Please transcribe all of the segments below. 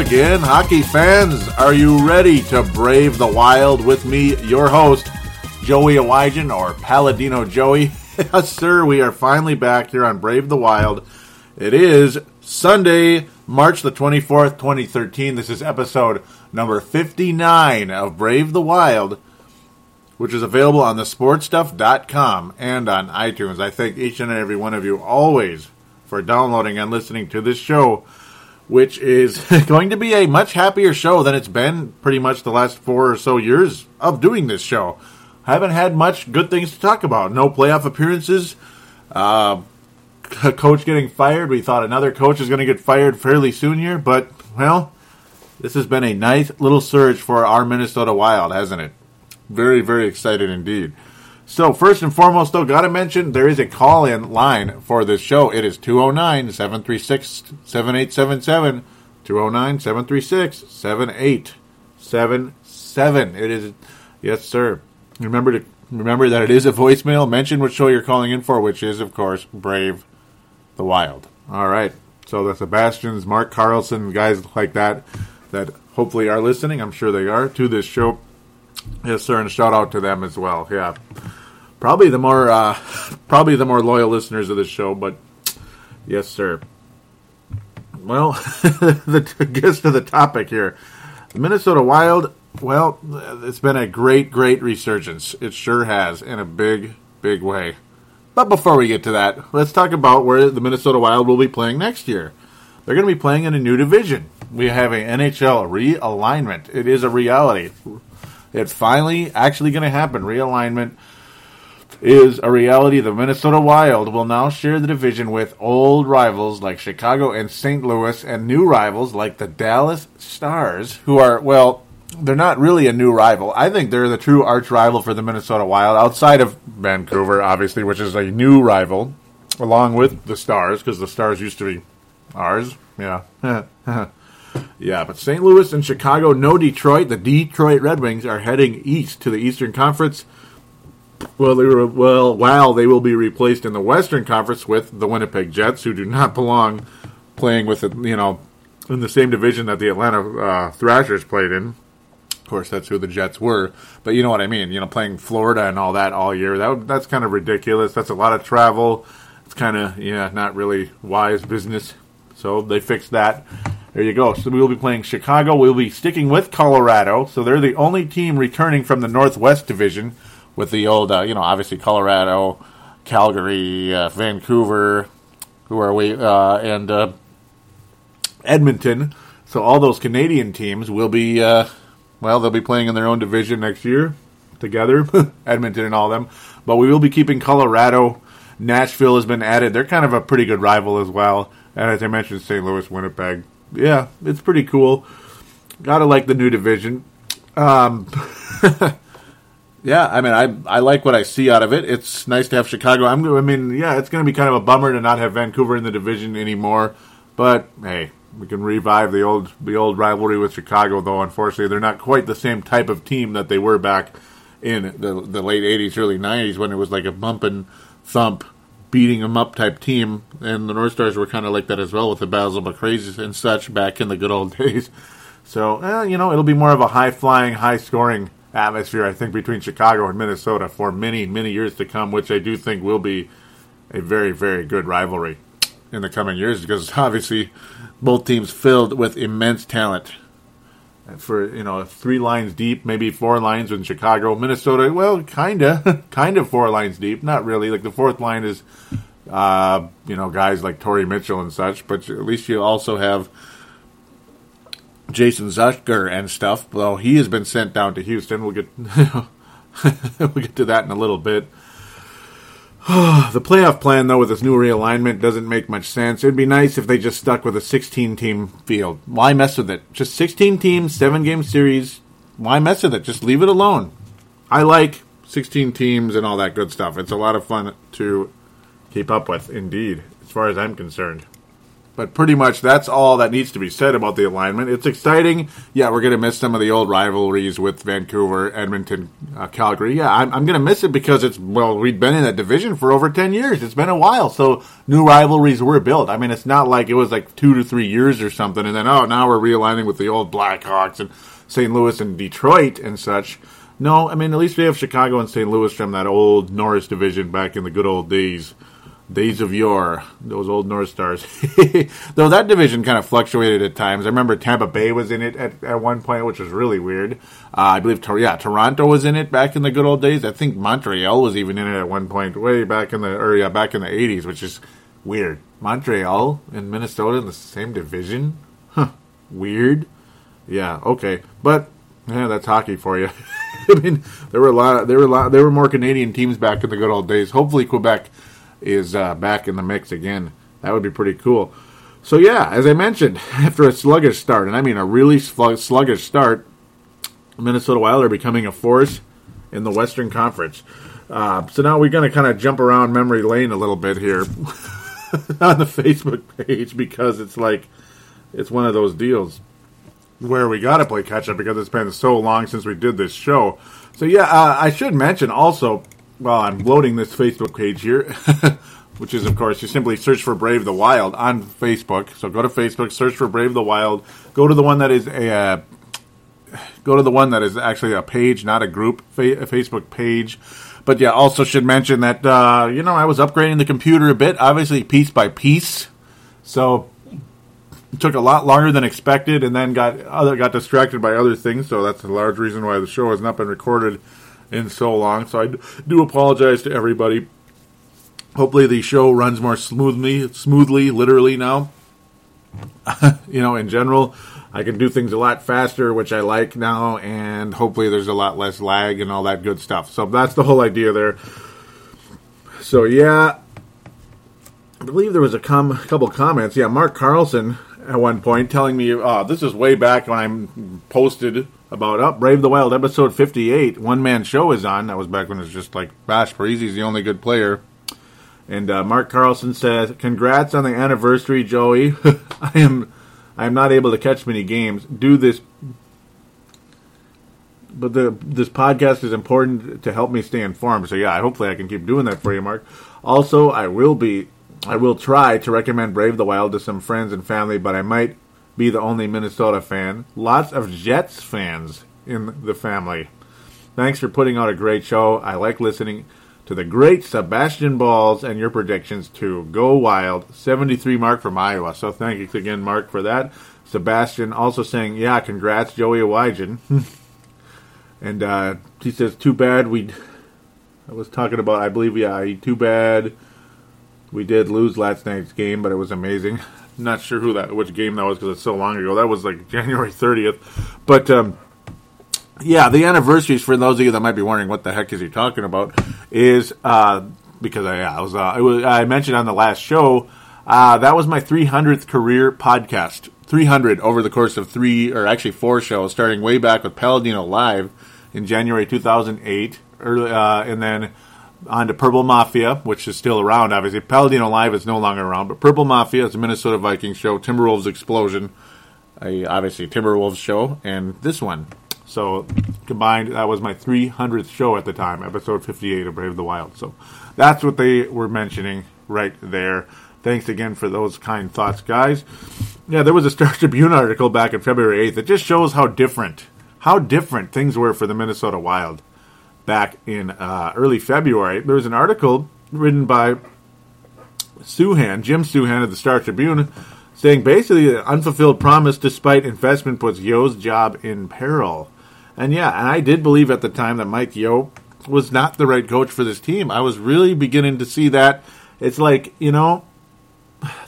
Again, hockey fans. Are you ready to brave the wild with me, your host, Joey Awajan, or Paladino Joey? yes, sir, we are finally back here on Brave the Wild. It is Sunday, March the 24th, 2013. This is episode number 59 of Brave the Wild, which is available on thesportstuff.com and on iTunes. I thank each and every one of you always for downloading and listening to this show which is going to be a much happier show than it's been pretty much the last four or so years of doing this show. I haven't had much good things to talk about. No playoff appearances. Uh, coach getting fired. We thought another coach is going to get fired fairly soon here, but, well, this has been a nice little surge for our Minnesota Wild, hasn't it? Very, very excited indeed. So, first and foremost, though, got to mention there is a call in line for this show. It is 209 736 7877. 209 736 7877. It is, yes, sir. Remember to remember that it is a voicemail. Mention what show you're calling in for, which is, of course, Brave the Wild. All right. So, the Sebastians, Mark Carlson, guys like that, that hopefully are listening. I'm sure they are to this show. Yes, sir, and shout out to them as well. Yeah probably the more uh, probably the more loyal listeners of this show. But yes, sir. Well, the gist of the topic here, the Minnesota Wild. Well, it's been a great, great resurgence. It sure has, in a big, big way. But before we get to that, let's talk about where the Minnesota Wild will be playing next year. They're going to be playing in a new division. We have an NHL realignment. It is a reality. It's finally actually going to happen. Realignment is a reality. The Minnesota Wild will now share the division with old rivals like Chicago and St. Louis, and new rivals like the Dallas Stars, who are, well, they're not really a new rival. I think they're the true arch rival for the Minnesota Wild, outside of Vancouver, obviously, which is a new rival, along with the Stars, because the Stars used to be ours. Yeah. yeah, but St. Louis and Chicago, no Detroit. The Detroit Red Wings are heading east to the Eastern Conference. Well, they were well. While they will be replaced in the Western Conference with the Winnipeg Jets, who do not belong playing with you know in the same division that the Atlanta uh, Thrashers played in. Of course, that's who the Jets were, but you know what I mean. You know, playing Florida and all that all year. That that's kind of ridiculous. That's a lot of travel. It's kind of yeah, not really wise business. So they fixed that. There you go. So we will be playing Chicago. We'll be sticking with Colorado. So they're the only team returning from the Northwest Division with the old, uh, you know, obviously Colorado, Calgary, uh, Vancouver, who are we, uh, and uh, Edmonton. So all those Canadian teams will be, uh, well, they'll be playing in their own division next year together, Edmonton and all them. But we will be keeping Colorado. Nashville has been added. They're kind of a pretty good rival as well. And as I mentioned, St. Louis, Winnipeg. Yeah, it's pretty cool. Gotta like the new division. Um, Yeah, I mean, I I like what I see out of it. It's nice to have Chicago. I'm, I mean, yeah, it's going to be kind of a bummer to not have Vancouver in the division anymore. But hey, we can revive the old the old rivalry with Chicago. Though unfortunately, they're not quite the same type of team that they were back in the the late '80s, early '90s when it was like a bump and thump, beating them up type team. And the North Stars were kind of like that as well with the Basil McRae's and such back in the good old days. So, eh, you know, it'll be more of a high flying, high scoring atmosphere, I think, between Chicago and Minnesota for many, many years to come, which I do think will be a very, very good rivalry in the coming years because obviously both teams filled with immense talent. For you know, three lines deep, maybe four lines in Chicago, Minnesota. Well, kinda, kind of four lines deep. Not really. Like the fourth line is, uh, you know, guys like Torrey Mitchell and such. But at least you also have Jason Zucker and stuff. Well, he has been sent down to Houston. We'll get we'll get to that in a little bit. the playoff plan, though, with this new realignment doesn't make much sense. It'd be nice if they just stuck with a 16 team field. Why mess with it? Just 16 teams, seven game series. Why mess with it? Just leave it alone. I like 16 teams and all that good stuff. It's a lot of fun to keep up with, indeed, as far as I'm concerned. But pretty much that's all that needs to be said about the alignment. It's exciting. Yeah, we're going to miss some of the old rivalries with Vancouver, Edmonton, uh, Calgary. Yeah, I'm, I'm going to miss it because it's, well, we've been in that division for over 10 years. It's been a while. So new rivalries were built. I mean, it's not like it was like two to three years or something. And then, oh, now we're realigning with the old Blackhawks and St. Louis and Detroit and such. No, I mean, at least we have Chicago and St. Louis from that old Norris division back in the good old days days of yore, those old North Stars. Though that division kind of fluctuated at times. I remember Tampa Bay was in it at, at one point, which was really weird. Uh, I believe, yeah, Toronto was in it back in the good old days. I think Montreal was even in it at one point, way back in the, or yeah, back in the 80s, which is weird. Montreal and Minnesota in the same division? Huh. Weird. Yeah, okay. But, yeah, that's hockey for you. I mean, there were a lot. Of, there were a lot. There were more Canadian teams back in the good old days. Hopefully, Quebec is uh, back in the mix again. That would be pretty cool. So yeah, as I mentioned, after a sluggish start, and I mean a really sluggish start, Minnesota Wild are becoming a force in the Western Conference. Uh, so now we're going to kind of jump around memory lane a little bit here on the Facebook page because it's like it's one of those deals where we got to play catch up because it's been so long since we did this show. So yeah, uh, I should mention also well, I'm loading this Facebook page here, which is, of course, you simply search for Brave the Wild on Facebook. So go to Facebook, search for Brave the Wild. Go to the one that is a uh, go to the one that is actually a page, not a group, fa- a Facebook page. But yeah, also should mention that uh, you know I was upgrading the computer a bit, obviously piece by piece. So it took a lot longer than expected, and then got other got distracted by other things. So that's a large reason why the show has not been recorded in so long. So I do apologize to everybody. Hopefully the show runs more smoothly, smoothly, literally now. you know, in general, I can do things a lot faster, which I like now, and hopefully there's a lot less lag and all that good stuff. So that's the whole idea there. So yeah, I believe there was a com- couple comments. Yeah, Mark Carlson at one point telling me, oh, this is way back when I posted about Up Brave the Wild episode 58. One man show is on. That was back when it was just like Bash Parise's the only good player. And uh, Mark Carlson says, "Congrats on the anniversary, Joey. I am I am not able to catch many games. Do this, but the this podcast is important to help me stay informed. So yeah, hopefully I can keep doing that for you, Mark. Also, I will be I will try to recommend Brave the Wild to some friends and family, but I might be the only Minnesota fan. Lots of Jets fans in the family. Thanks for putting out a great show. I like listening to the great Sebastian Balls and your predictions to Go Wild. 73 Mark from Iowa. So thank you again, Mark, for that. Sebastian also saying, yeah, congrats, Joey Awajan. and uh, he says, too bad we. I was talking about, I believe, yeah, too bad we did lose last night's game, but it was amazing not sure who that which game that was because it's so long ago. That was like January 30th. But um, yeah, the anniversaries for those of you that might be wondering what the heck is he talking about is uh, because I, I was, uh, was, I mentioned on the last show uh, that was my 300th career podcast. 300 over the course of three or actually four shows, starting way back with Paladino Live in January 2008, early, uh, and then on to Purple Mafia, which is still around, obviously. Paladino Live is no longer around, but Purple Mafia is a Minnesota Vikings show. Timberwolves Explosion, a obviously Timberwolves show, and this one. So combined, that was my 300th show at the time, episode 58 of Brave the Wild. So that's what they were mentioning right there. Thanks again for those kind thoughts, guys. Yeah, there was a Star Tribune article back in February 8th that just shows how different, how different things were for the Minnesota Wild back in uh, early February. There was an article written by Souhan, Jim Souhan of the Star Tribune, saying basically the unfulfilled promise despite investment puts Yeo's job in peril. And yeah, and I did believe at the time that Mike Yeo was not the right coach for this team. I was really beginning to see that. It's like, you know,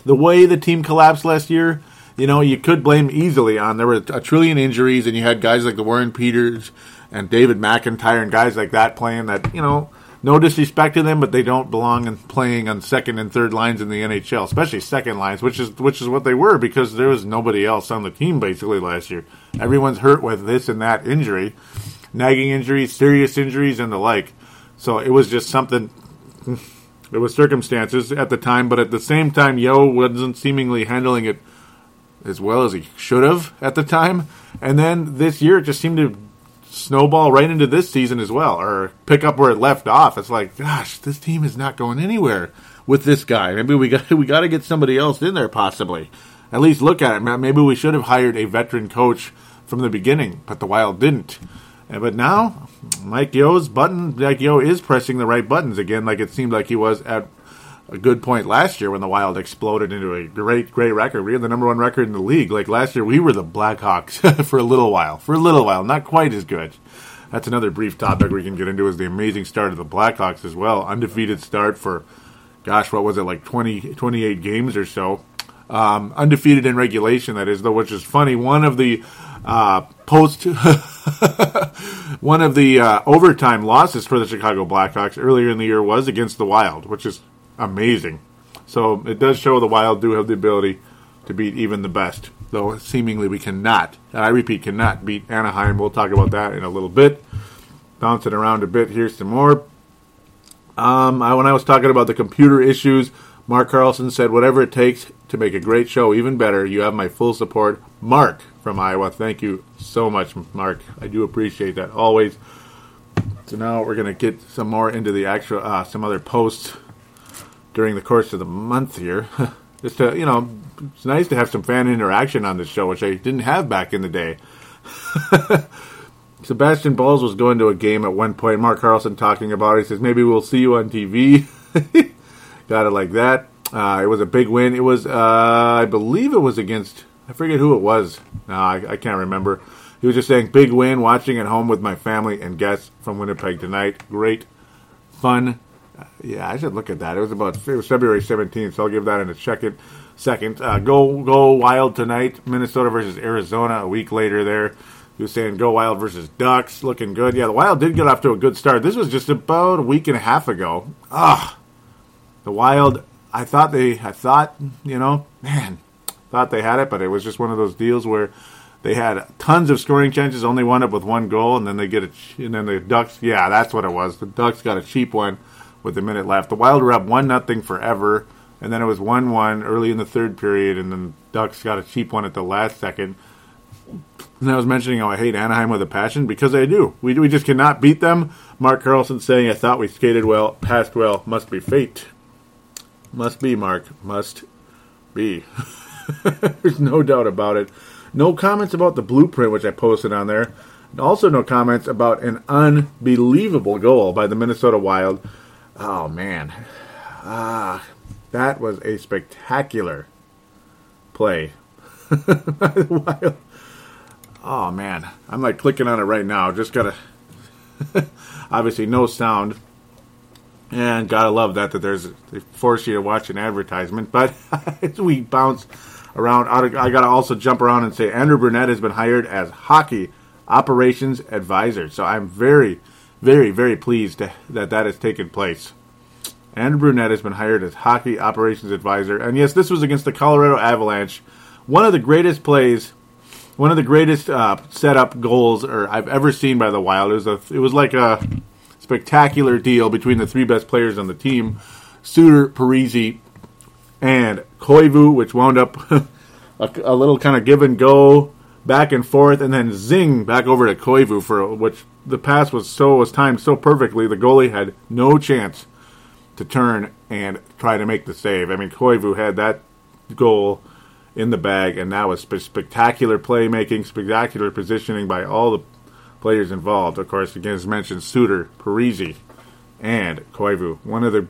the way the team collapsed last year, you know, you could blame easily on there were a trillion injuries and you had guys like the Warren Peters and David McIntyre and guys like that playing that, you know, no disrespect to them, but they don't belong in playing on second and third lines in the NHL, especially second lines, which is which is what they were because there was nobody else on the team basically last year. Everyone's hurt with this and that injury, nagging injuries, serious injuries, and the like. So it was just something. It was circumstances at the time, but at the same time, Yeo wasn't seemingly handling it as well as he should have at the time. And then this year, it just seemed to snowball right into this season as well, or pick up where it left off. It's like, gosh, this team is not going anywhere with this guy. Maybe we got we got to get somebody else in there, possibly. At least look at it. Maybe we should have hired a veteran coach from the beginning, but the Wild didn't. But now, Mike Yeo's button, Mike Yeo is pressing the right buttons again, like it seemed like he was at a good point last year when the Wild exploded into a great, great record. We had the number one record in the league. Like last year, we were the Blackhawks for a little while. For a little while, not quite as good. That's another brief topic we can get into is the amazing start of the Blackhawks as well. Undefeated start for, gosh, what was it, like 20, 28 games or so. Um, undefeated in regulation, that is, though, which is funny. One of the uh, post, one of the uh, overtime losses for the Chicago Blackhawks earlier in the year was against the Wild, which is amazing. So it does show the Wild do have the ability to beat even the best, though seemingly we cannot. And I repeat, cannot beat Anaheim. We'll talk about that in a little bit. Bouncing around a bit here, some more. Um, I, when I was talking about the computer issues, Mark Carlson said, "Whatever it takes to make a great show even better, you have my full support." Mark from Iowa, thank you so much, Mark. I do appreciate that always. So now we're gonna get some more into the actual, uh, some other posts during the course of the month here. Just to, you know, it's nice to have some fan interaction on this show, which I didn't have back in the day. Sebastian Balls was going to a game at one point. Mark Carlson talking about it. He says, maybe we'll see you on TV. Got it like that. Uh, it was a big win. It was, uh, I believe it was against, I forget who it was. No, I, I can't remember. He was just saying, big win, watching at home with my family and guests from Winnipeg tonight. Great, fun yeah, I should look at that. It was about it was February 17th, so I'll give that in a second. Second, uh, go go wild tonight. Minnesota versus Arizona. A week later, there he was saying go wild versus Ducks. Looking good. Yeah, the Wild did get off to a good start. This was just about a week and a half ago. Ah, the Wild. I thought they. I thought you know, man, thought they had it, but it was just one of those deals where they had tons of scoring chances, only wound up with one goal, and then they get a. And then the Ducks. Yeah, that's what it was. The Ducks got a cheap one with a minute left. The Wild were up one nothing forever, and then it was one one early in the third period, and then Ducks got a cheap one at the last second. And I was mentioning how I hate Anaheim with a passion because I do. We we just cannot beat them. Mark Carlson saying I thought we skated well, passed well, must be fate. Must be, Mark. Must be. There's no doubt about it. No comments about the blueprint, which I posted on there. Also, no comments about an unbelievable goal by the Minnesota Wild Oh man, ah, that was a spectacular play. oh man, I'm like clicking on it right now. Just gotta, obviously no sound, and gotta love that that there's they force you to watch an advertisement. But we bounce around, I gotta also jump around and say Andrew Brunette has been hired as hockey operations advisor. So I'm very very, very pleased that that has taken place. Andrew Brunette has been hired as hockey operations advisor. And yes, this was against the Colorado Avalanche. One of the greatest plays, one of the greatest uh, setup goals or I've ever seen by the Wild. It was, a, it was like a spectacular deal between the three best players on the team Suter, Parise, and Koivu, which wound up a, a, little kind of give and go back and forth, and then zing back over to Koivu for which the pass was so was timed so perfectly the goalie had no chance to turn and try to make the save. I mean, Koivu had that goal in the bag, and that was spectacular playmaking, spectacular positioning by all the players involved. Of course, again, as mentioned, Suter, Parise, and Koivu. One of the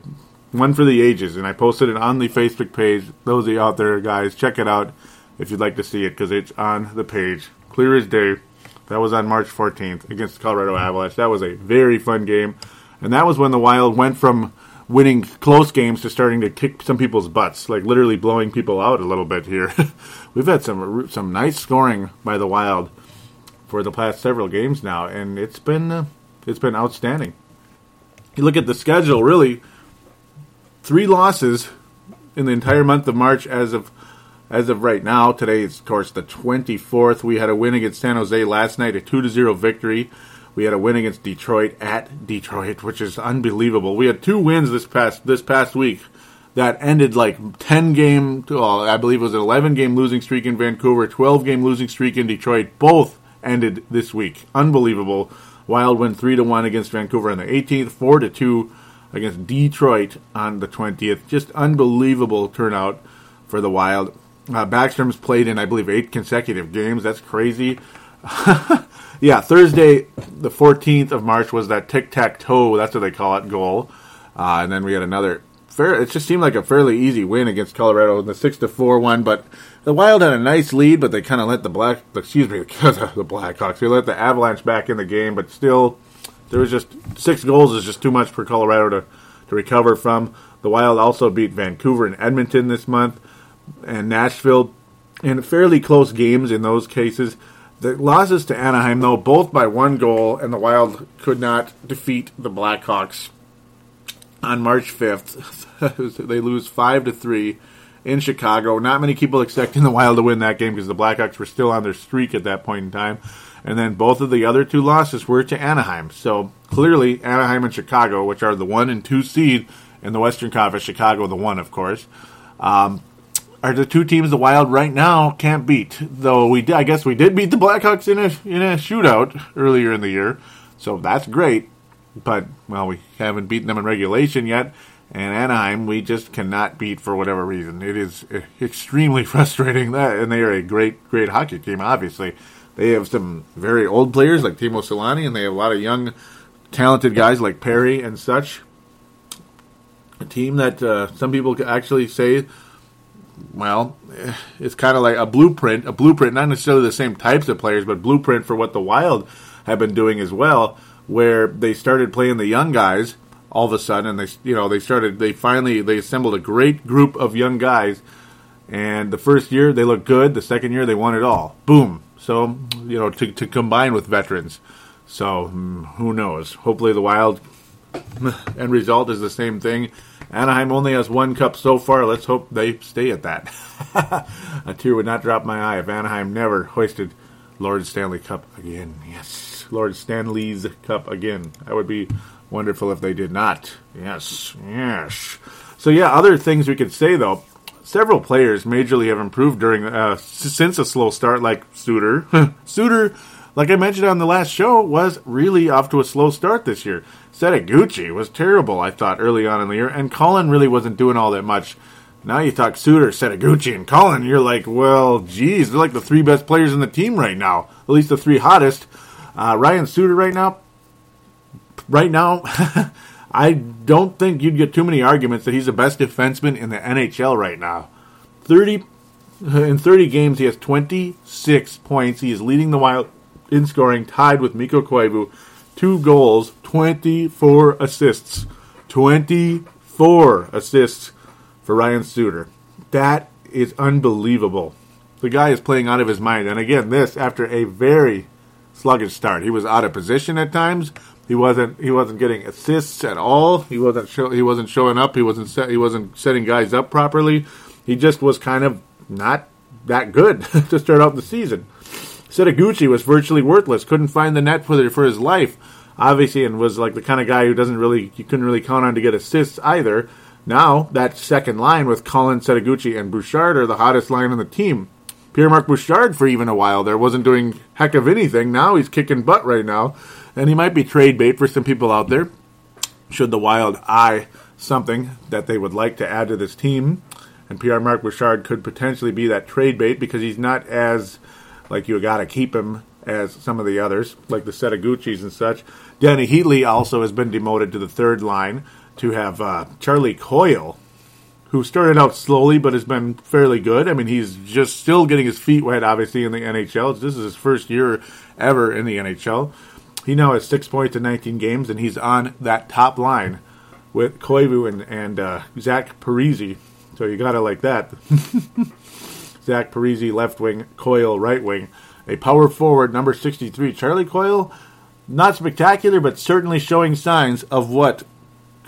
one for the ages, and I posted it on the Facebook page. Those of you out there, guys, check it out if you'd like to see it because it's on the page, clear as day. That was on March 14th against Colorado Avalanche. That was a very fun game, and that was when the Wild went from winning close games to starting to kick some people's butts, like literally blowing people out a little bit here. We've had some some nice scoring by the Wild for the past several games now, and it's been uh, it's been outstanding. You look at the schedule, really three losses in the entire month of March as of as of right now. Today is of course the 24th. We had a win against San Jose last night, a 2 to 0 victory. We had a win against Detroit at Detroit, which is unbelievable. We had two wins this past this past week that ended like 10 game well, I believe it was an 11 game losing streak in Vancouver, 12 game losing streak in Detroit. Both ended this week. Unbelievable. Wild win 3 to 1 against Vancouver on the 18th, 4 to 2 against Detroit on the 20th. Just unbelievable turnout for the Wild. Uh, Backstrom's played in, I believe, eight consecutive games. That's crazy. yeah, Thursday, the 14th of March, was that tic tac toe, that's what they call it, goal. Uh, and then we had another. Fair, it just seemed like a fairly easy win against Colorado in the six to four one, but the Wild had a nice lead, but they kind of let the black, excuse me, the Blackhawks, they let the Avalanche back in the game, but still, there was just six goals is just too much for Colorado to, to recover from. The Wild also beat Vancouver and Edmonton this month, and Nashville in fairly close games in those cases. The losses to Anaheim, though, both by one goal, and the Wild could not defeat the Blackhawks on March 5th. they lose 5 to 3 in Chicago. Not many people expecting the Wild to win that game because the Blackhawks were still on their streak at that point in time. And then both of the other two losses were to Anaheim. So clearly, Anaheim and Chicago, which are the one and two seed in the Western Conference, Chicago the one, of course, um, are the two teams the Wild right now can't beat. Though we, I guess we did beat the Blackhawks in a in a shootout earlier in the year, so that's great. But well, we haven't beaten them in regulation yet. And Anaheim, we just cannot beat for whatever reason. It is extremely frustrating that, and they are a great, great hockey team, obviously. They have some very old players like Teemu Selanne, and they have a lot of young, talented guys like Perry and such. A team that uh, some people actually say, well, it's kind of like a blueprint, a blueprint, not necessarily the same types of players, but blueprint for what the Wild have been doing as well, where they started playing the young guys all of a sudden, and they, you know, they started, they finally, they assembled a great group of young guys, and the first year they looked good, the second year they won it all. Boom, so, you know, to, to combine with veterans. So, hmm, who knows? Hopefully, the Wild end result is the same thing. Anaheim only has one cup so far. Let's hope they stay at that. A tear would not drop my eye if Anaheim never hoisted Lord Stanley Cup again. Yes, Lord Stanley's Cup again. That would be wonderful if they did not. Yes, yes. So yeah, other things we could say though several players majorly have improved during uh, since a slow start, like Suter. Suter, like I mentioned on the last show, was really off to a slow start this year. Setoguchi was terrible, I thought, early on in the year, and Cullen really wasn't doing all that much. Now you talk Suter, Setoguchi, and Cullen, you're like, well, geez, they're like the three best players in the team right now. At least the three hottest. Uh, Ryan Suter right now, right now, I don't think you'd get too many arguments that he's the best defenseman in the NHL right now. 30 in 30 games he has 26 points. He is leading the Wild in scoring, tied with Mikko Koivu. Two goals, 24 assists. 24 assists for Ryan Suter. That is unbelievable. The guy is playing out of his mind. And again, this after a very sluggish start. He was out of position at times, he wasn't he wasn't getting assists at all. He wasn't show, he wasn't showing up. He wasn't set, he wasn't setting guys up properly. He just was kind of not that good to start out the season. Setoguchi was virtually worthless. Couldn't find the net for, for his life. obviously, and was like the kind of guy who doesn't really, you couldn't really count on to get assists either. Now, that second line with Cullen Setoguchi, and Bouchard are the hottest line on the team. Pierre Marc Bouchard, for even a while there, wasn't doing heck of anything. Now he's kicking butt right now, and he might be trade bait for some people out there. Should the Wild eye something that they would like to add to this team, and Pierre Marc Bouchard could potentially be that trade bait because he's not as like you got to keep him as some of the others, like the Setoguchis and such. Dany Heatley also has been demoted to the third line to have uh, Charlie Coyle, who started out slowly but has been fairly good. I mean, he's just still getting his feet wet, obviously, in the NHL. This is his first year ever in the NHL. He now has six points in 19 games, and he's on that top line with Koivu and, and uh, Zach Parise. So you got to like that. Zach Parise, left wing, Coyle, right wing. A power forward, number 63, Charlie Coyle. Not spectacular, but certainly showing signs of what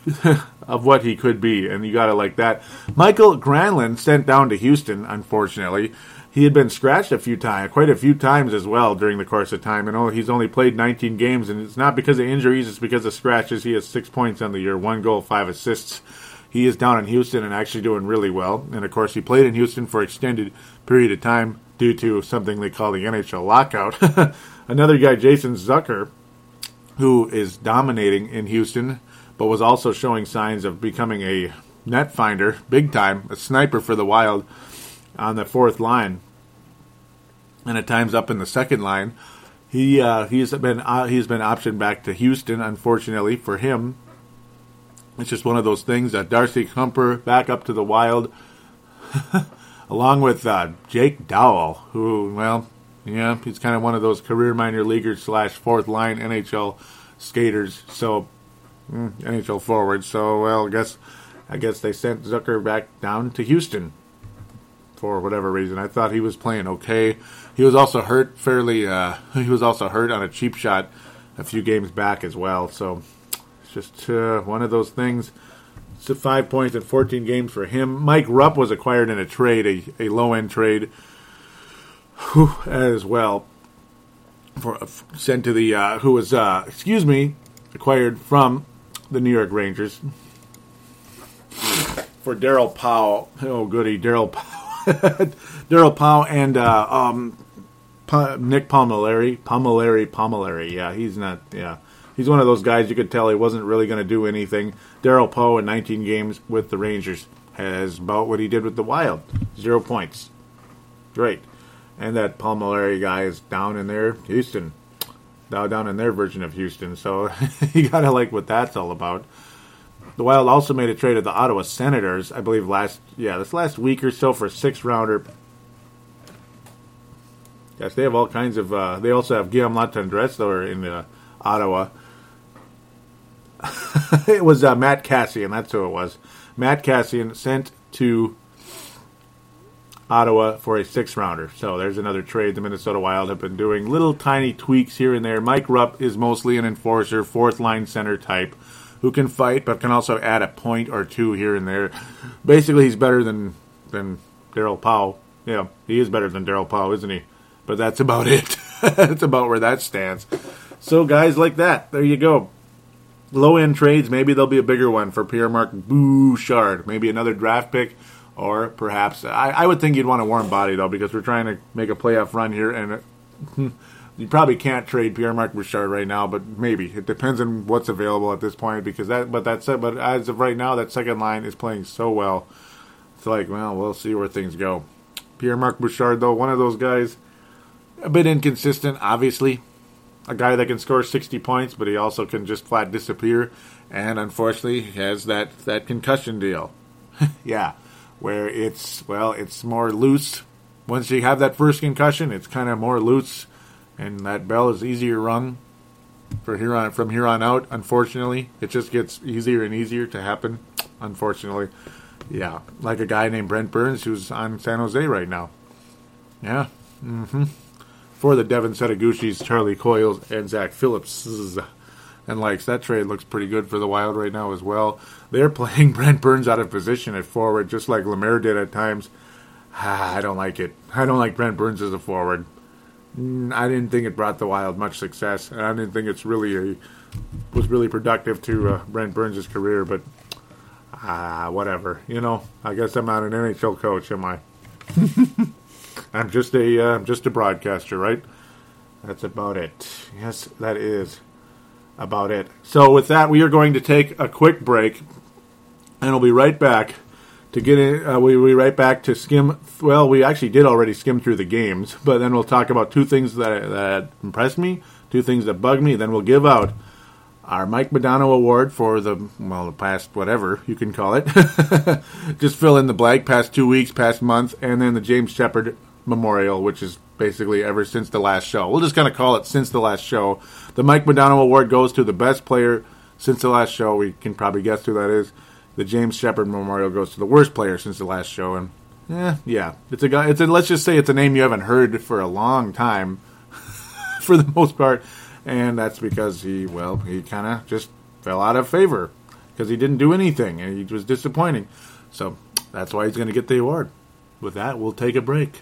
of what he could be, and you got it like that. Mikael Granlund sent down to Houston, unfortunately. He had been scratched a few times, quite a few times as well during the course of time, and oh he's only played 19 games, and it's not because of injuries; it's because of scratches. He has six points on the year, one goal, five assists. He is down in Houston and actually doing really well. And of course, he played in Houston for extended period of time due to something they call the NHL lockout. Another guy, Jason Zucker, who is dominating in Houston but was also showing signs of becoming a net finder, big time, a sniper for the Wild on the fourth line, and at times up in the second line. He uh, he's been uh, he's been optioned back to Houston. Unfortunately for him, it's just one of those things. That Darcy Kuemper back up to the Wild, along with uh, Jake Dowell, who well, yeah, he's kind of one of those career minor leaguers slash fourth line NHL skaters. So Mm, NHL forward. So well, I guess I guess they sent Zucker back down to Houston for whatever reason. I thought he was playing okay. He was also hurt fairly. Uh, he was also hurt on a cheap shot a few games back as well. So just uh, one of those things. It's five points in 14 games for him. Mike Rupp was acquired in a trade, a, a low end trade, whew, as well. For sent to the uh, who was uh, excuse me acquired from the New York Rangers for Daryl Powell. Oh, goody, Daryl Powell. Daryl Powell and uh, um, pa- Nick Palmieri. Palmieri, Palmieri. Yeah, he's not. Yeah, he's one of those guys you could tell he wasn't really going to do anything. Darroll Powe in 19 games with the Rangers has about what he did with the Wild. Zero points. Great. And that Paul Palmieri guy is down in there, Houston now down in their version of Houston. So you gotta like what that's all about. The Wild also made a trade of the Ottawa Senators, I believe last yeah this last week or so for a six rounder. Yes, they have all kinds of. Uh, they also have Guillaume Latendresse over in uh, Ottawa. it was uh, Matt Kassian. that's who it was. Matt Kassian sent to Ottawa for a six rounder. So there's another trade the Minnesota Wild have been doing. Little tiny tweaks here and there. Mike Rupp is mostly an enforcer, fourth line center type who can fight but can also add a point or two here and there. Basically, he's better than than Daryl Powell. Yeah, he is better than Daryl Powell, isn't he? But that's about it. that's about where that stands. So guys like that, there you go. Low end trades, maybe there'll be a bigger one for Pierre Marc Bouchard. Maybe another draft pick or perhaps I, I, would think you'd want a warm body though because we're trying to make a playoff run here, and you probably can't trade Pierre Marc Bouchard right now, but maybe it depends on what's available at this point. Because that, but that's it. But as of right now, that second line is playing so well. It's like, well, we'll see where things go. Pierre Marc Bouchard, though, one of those guys, a bit inconsistent, obviously. A guy that can score 60 points, but he also can just flat disappear. And unfortunately, has that, that concussion deal. yeah where it's well, it's more loose. Once you have that first concussion, it's kind of more loose, and that bell is easier rung. For here on from here on out, unfortunately, it just gets easier and easier to happen. Unfortunately, yeah, like a guy named Brent Burns who's on San Jose right now. Yeah, mm-hmm. For the Devin Setoguchis, Charlie Coyles, and Zach Phillips and likes that trade looks pretty good for the Wild right now as well. They're playing Brent Burns out of position at forward, just like Lemaire did at times. Ah, I don't like it. I don't like Brent Burns as a forward. I didn't think it brought the Wild much success, and I didn't think it's really a was really productive to uh, Brent Burns' career. But ah, whatever. You know, I guess I'm not an NHL coach, am I? I'm just a uh, just a broadcaster, right? That's about it. Yes, that is about it. So with that, we are going to take a quick break, and we'll be right back to get in. Uh, we'll be right back to skim. Well, we actually did already skim through the games, but then we'll talk about two things that that impressed me, two things that bugged me. Then we'll give out our Mike Modano Award for the well, the past whatever you can call it. Just fill in the blank, past two weeks, past month, and then the James Sheppard Memorial, which is basically ever since the last show. We'll just kind of call it since the last show. The Mike Modano Award goes to the best player since the last show. We can probably guess who that is. The James Sheppard Memorial goes to the worst player since the last show, and yeah, yeah, it's a guy. It's a let's just say it's a name you haven't heard for a long time, for the most part and that's because he, well, he kind of just fell out of favor because he didn't do anything and he was disappointing. So that's why he's going to get the award. With that, we'll take a break.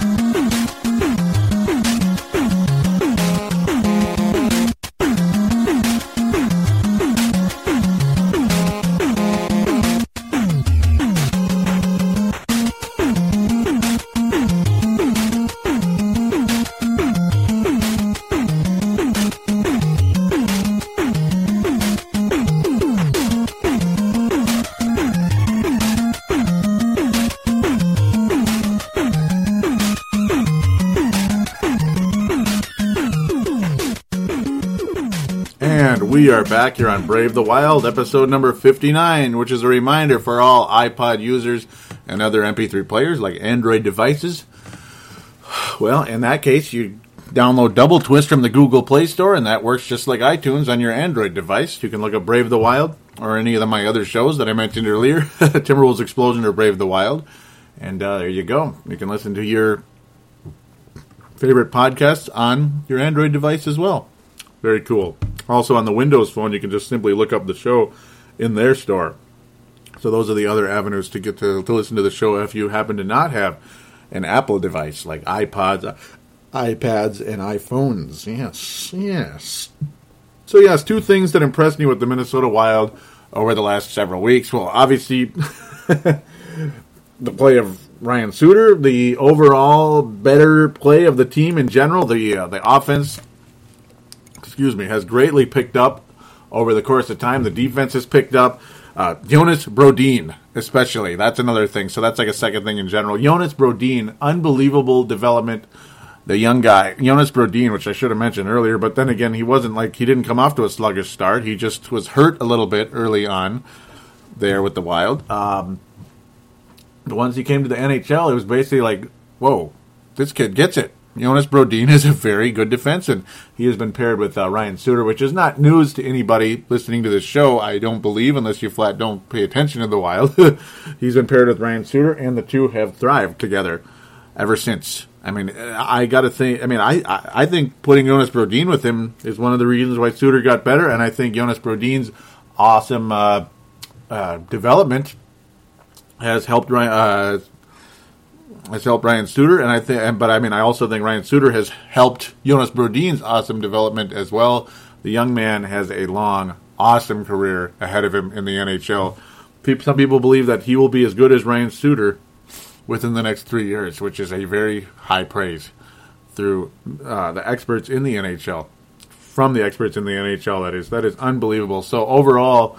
we are back here on Brave the Wild, episode number 59, which is a reminder for all iPod users and other MP3 players like Android devices. Well, in that case, you download doubleTwist from the Google Play Store, and that works just like iTunes on your Android device. You can look up Brave the Wild or any of my other shows that I mentioned earlier Timberwolves Explosion or Brave the Wild. And uh, there you go. You can listen to your favorite podcasts on your Android device as well. Very cool. Also, on the Windows phone, you can just simply look up the show in their store. So those are the other avenues to get to, to listen to the show if you happen to not have an Apple device like iPods, iPads, and iPhones. Yes, yes. So yes, two things that impressed me with the Minnesota Wild over the last several weeks. Well, obviously, the play of Ryan Suter, the overall better play of the team in general, the uh, the offense excuse me, has greatly picked up over the course of time. The defense has picked up. Uh, Jonas Brodin, especially. That's another thing. So that's like a second thing in general. Jonas Brodin, unbelievable development. The young guy, Jonas Brodin, which I should have mentioned earlier, but then again, he wasn't like, he didn't come off to a sluggish start. He just was hurt a little bit early on there with the Wild. Um, but once he came to the NHL, it was basically like, whoa, this kid gets it. Jonas Brodin is a very good defenseman. He has been paired with uh, Ryan Suter, which is not news to anybody listening to this show, I don't believe, unless you flat don't pay attention to the Wild. He's been paired with Ryan Suter, and the two have thrived together ever since. I mean, I got to think. I mean, I, I think putting Jonas Brodin with him is one of the reasons why Suter got better, and I think Jonas Brodin's awesome uh, uh, development has helped Ryan, uh, has helped Ryan Suter, and I think, but I mean, I also think Ryan Suter has helped Jonas Brodin's awesome development as well. The young man has a long, awesome career ahead of him in the NHL. Some people believe that he will be as good as Ryan Suter within the next three years, which is a very high praise through uh, the experts in the NHL. From the experts in the NHL, that is that is unbelievable. So overall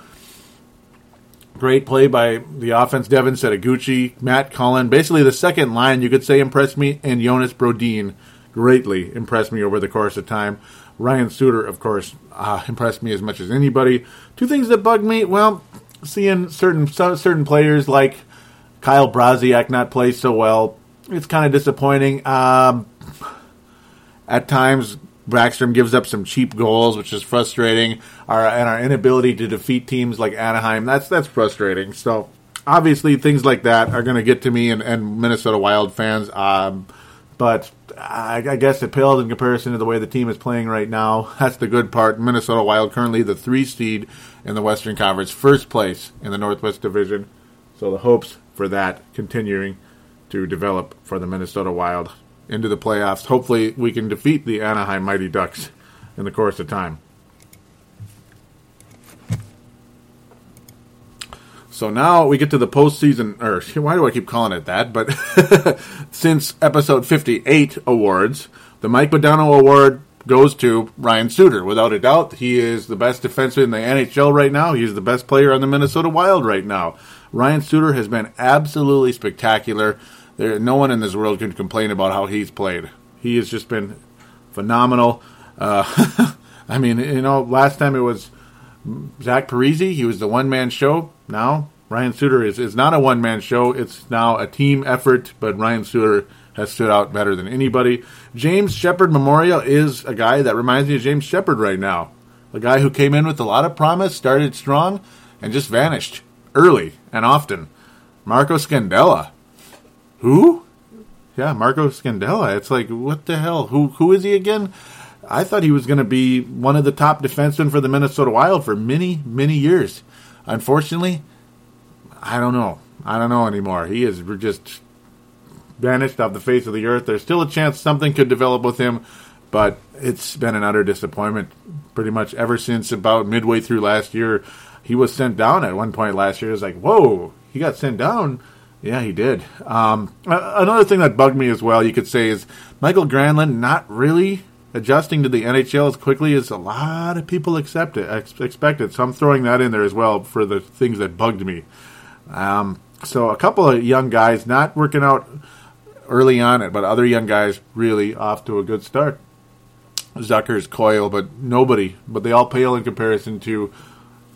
Great play by the offense. Devin Setoguchi, Matt Cullen. Basically, the second line, you could say, impressed me, and Jonas Brodin greatly impressed me over the course of time. Ryan Suter, of course, uh, impressed me as much as anybody. Two things that bug me, well, seeing certain certain players like Kyle Brodziak not play so well, it's kind of disappointing. Um, at times, Backstrom gives up some cheap goals, which is frustrating. Our and our inability to defeat teams like Anaheim, that's that's frustrating. So obviously things like that are going to get to me and, and Minnesota Wild fans. Um, but I, I, guess it pales in comparison to the way the team is playing right now. That's the good part. Minnesota Wild currently the three seed in the Western Conference, first place in the Northwest Division. So the hopes for that continuing to develop for the Minnesota Wild into the playoffs. Hopefully, we can defeat the Anaheim Mighty Ducks in the course of time. So now we get to the postseason, or why do I keep calling it that? But since episode 58 awards, the Mike Modano Award goes to Ryan Suter. Without a doubt, he is the best defenseman in the NHL right now. He's the best player on the Minnesota Wild right now. Ryan Suter has been absolutely spectacular. There, no one in this world can complain about how he's played. He has just been phenomenal. Uh, I mean, you know, last time it was Zach Parise. He was the one man show. Now Ryan Suter is, is not a one man show. It's now a team effort, but Ryan Suter has stood out better than anybody. James Sheppard Memorial is a guy that reminds me of James Sheppard right now. A guy who came in with a lot of promise, started strong, and just vanished early and often. Marco Scandella. Who? Yeah, Marco Scandella. It's like, what the hell? Who who is he again? I thought he was going to be one of the top defensemen for the Minnesota Wild for many, many years. Unfortunately, I don't know. I don't know anymore. He is just vanished off the face of the earth. There's still a chance something could develop with him, but it's been an utter disappointment pretty much ever since about midway through last year. He was sent down at one point last year. It was like, whoa, he got sent down. Yeah, he did. Um, another thing that bugged me as well, you could say, is Mikael Granlund not really adjusting to the NHL as quickly as a lot of people accept it, ex- expected. So I'm throwing that in there as well for the things that bugged me. Um, so a couple of young guys not working out early on it, but other young guys really off to a good start. Zucker's Coyle, but nobody, but they all pale in comparison to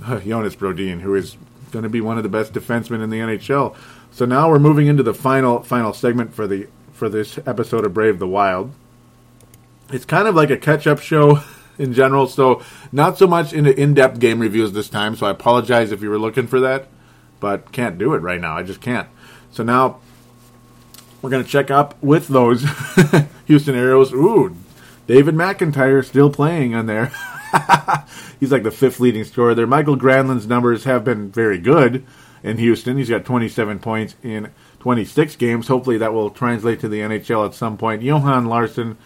uh, Jonas Brodin, who is going to be one of the best defensemen in the NHL. So now we're moving into the final final segment for the for this episode of Brave the Wild. It's kind of like a catch up show in general, so not so much into in depth game reviews this time. So I apologize if you were looking for that, but can't do it right now. I just can't. So now we're going to check up with those Houston Aeros. Ooh, David McIntyre still playing on there. He's like the fifth leading scorer there. Mikael Granlund's numbers have been very good in Houston. He's got 27 points in 26 games. Hopefully that will translate to the NHL at some point. Johan Larsson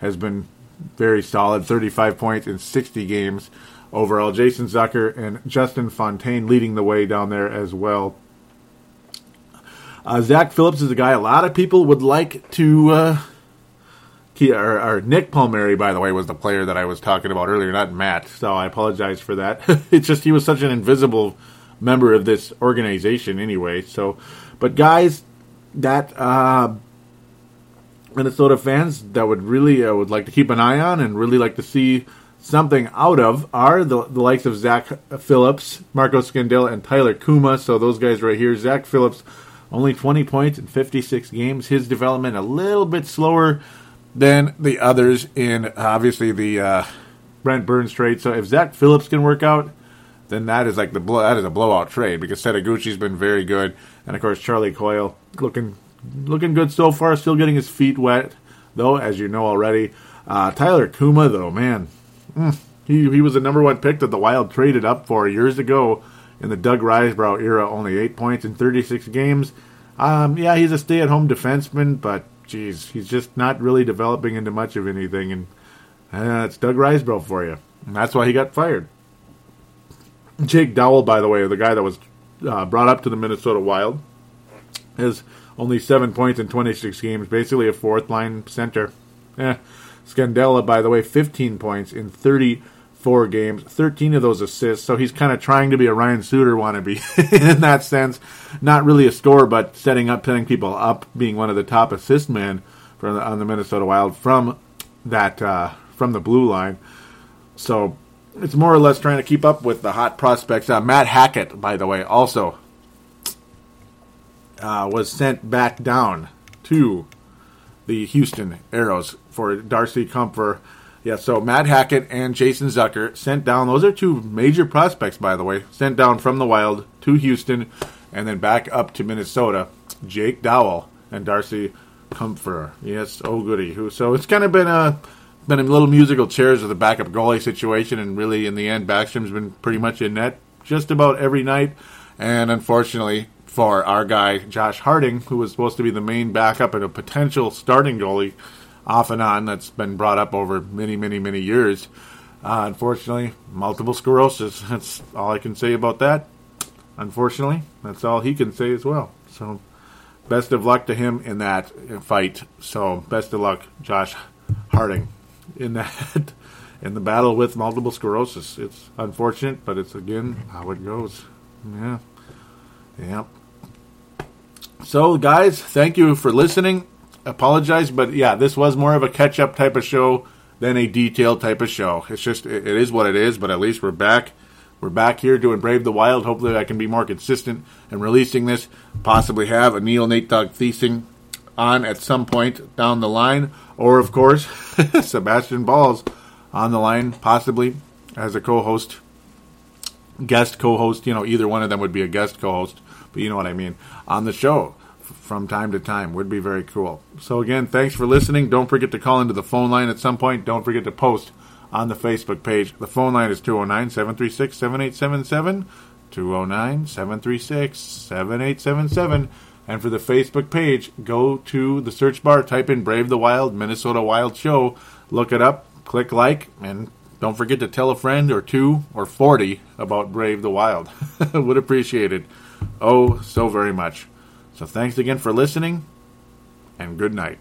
has been very solid, 35 points in 60 games overall. Jason Zucker and Justin Fontaine leading the way down there as well. Uh, Zach Phillips is a guy a lot of people would like to. Uh, or, or, Nick Palmieri, by the way, was the player that I was talking about earlier, not Matt. So I apologize for that. it's just he was such an invisible member of this organization, anyway. So, but guys, that uh, Minnesota fans that would really uh, would like to keep an eye on and really like to see something out of are the, the likes of Zach Phillips, Marco Scandella, and Tyler Cuma. So those guys right here, Zach Phillips only 20 points in 56 games. His development a little bit slower than the others in obviously the uh, Brent Burns trade. So if Zach Phillips can work out, then that is like the blow, that is a blowout trade because Setoguchi's been very good, and of course Charlie Coyle looking looking good so far. Still getting his feet wet though, as you know already. Uh, Tyler Cuma though, man, mm, he he was the number one pick that the Wild traded up for years ago in the Doug Risebrough era, only eight points in 36 games. Um, yeah, he's a stay-at-home defenseman, but geez, he's just not really developing into much of anything. And uh, it's Doug Risebrough for you. And that's why he got fired. Jake Dowell, by the way, the guy that was uh, brought up to the Minnesota Wild, has only seven points in 26 games, basically a fourth line center. Eh. Scandella, by the way, 15 points in 34 games, 13 of those assists. So he's kind of trying to be a Ryan Suter wannabe in that sense. Not really a scorer, but setting up, setting people up, being one of the top assist men the, on the Minnesota Wild from that uh, from the blue line. So it's more or less trying to keep up with the hot prospects. Uh, Matt Hackett, by the way, also uh, was sent back down to the Houston Aeros for Darcy Kuemper yeah, so Matt Hackett and Jason Zucker sent down. Those are two major prospects, by the way. Sent down from the Wild to Houston, and then back up to Minnesota. Jake Dowell and Darcy Kuemper. Yes, oh goody. Who? So it's kind of been a been a little musical chairs with the backup goalie situation, and really in the end, Backstrom's been pretty much in net just about every night. And unfortunately for our guy Josh Harding, who was supposed to be the main backup and a potential starting goalie off and on that's been brought up over many, many, many years. Uh, unfortunately, multiple sclerosis. That's all I can say about that. Unfortunately, that's all he can say as well. So, best of luck to him in that fight. So, best of luck, Josh Harding, in that in the battle with multiple sclerosis. It's unfortunate, but it's again how it goes. Yeah, yeah. So, guys, thank you for listening. Apologize, but yeah, this was more of a catch-up type of show than a detailed type of show. It's just it, is what it is, but at least we're back. We're back here doing Brave the Wild. Hopefully, I can be more consistent in releasing this. Possibly have a Neil Nate Dog Thiesing on at some point down the line, or of course, Sebastian Balls on the line, possibly as a co-host, guest co-host. You know, either one of them would be a guest co-host, but you know what I mean on the show from time to time would be very cool. So again, thanks for listening. Don't forget to call into the phone line at some point. Don't forget to post on the Facebook page. The phone line is 209-736-7877, 209-736-7877. And for the Facebook page, go to the search bar, type in Brave the Wild, Minnesota Wild Show, look it up, click like, and don't forget to tell a friend or two or 40 about Brave the Wild. Would appreciate it. Oh, so very much. So thanks again for listening, and good night.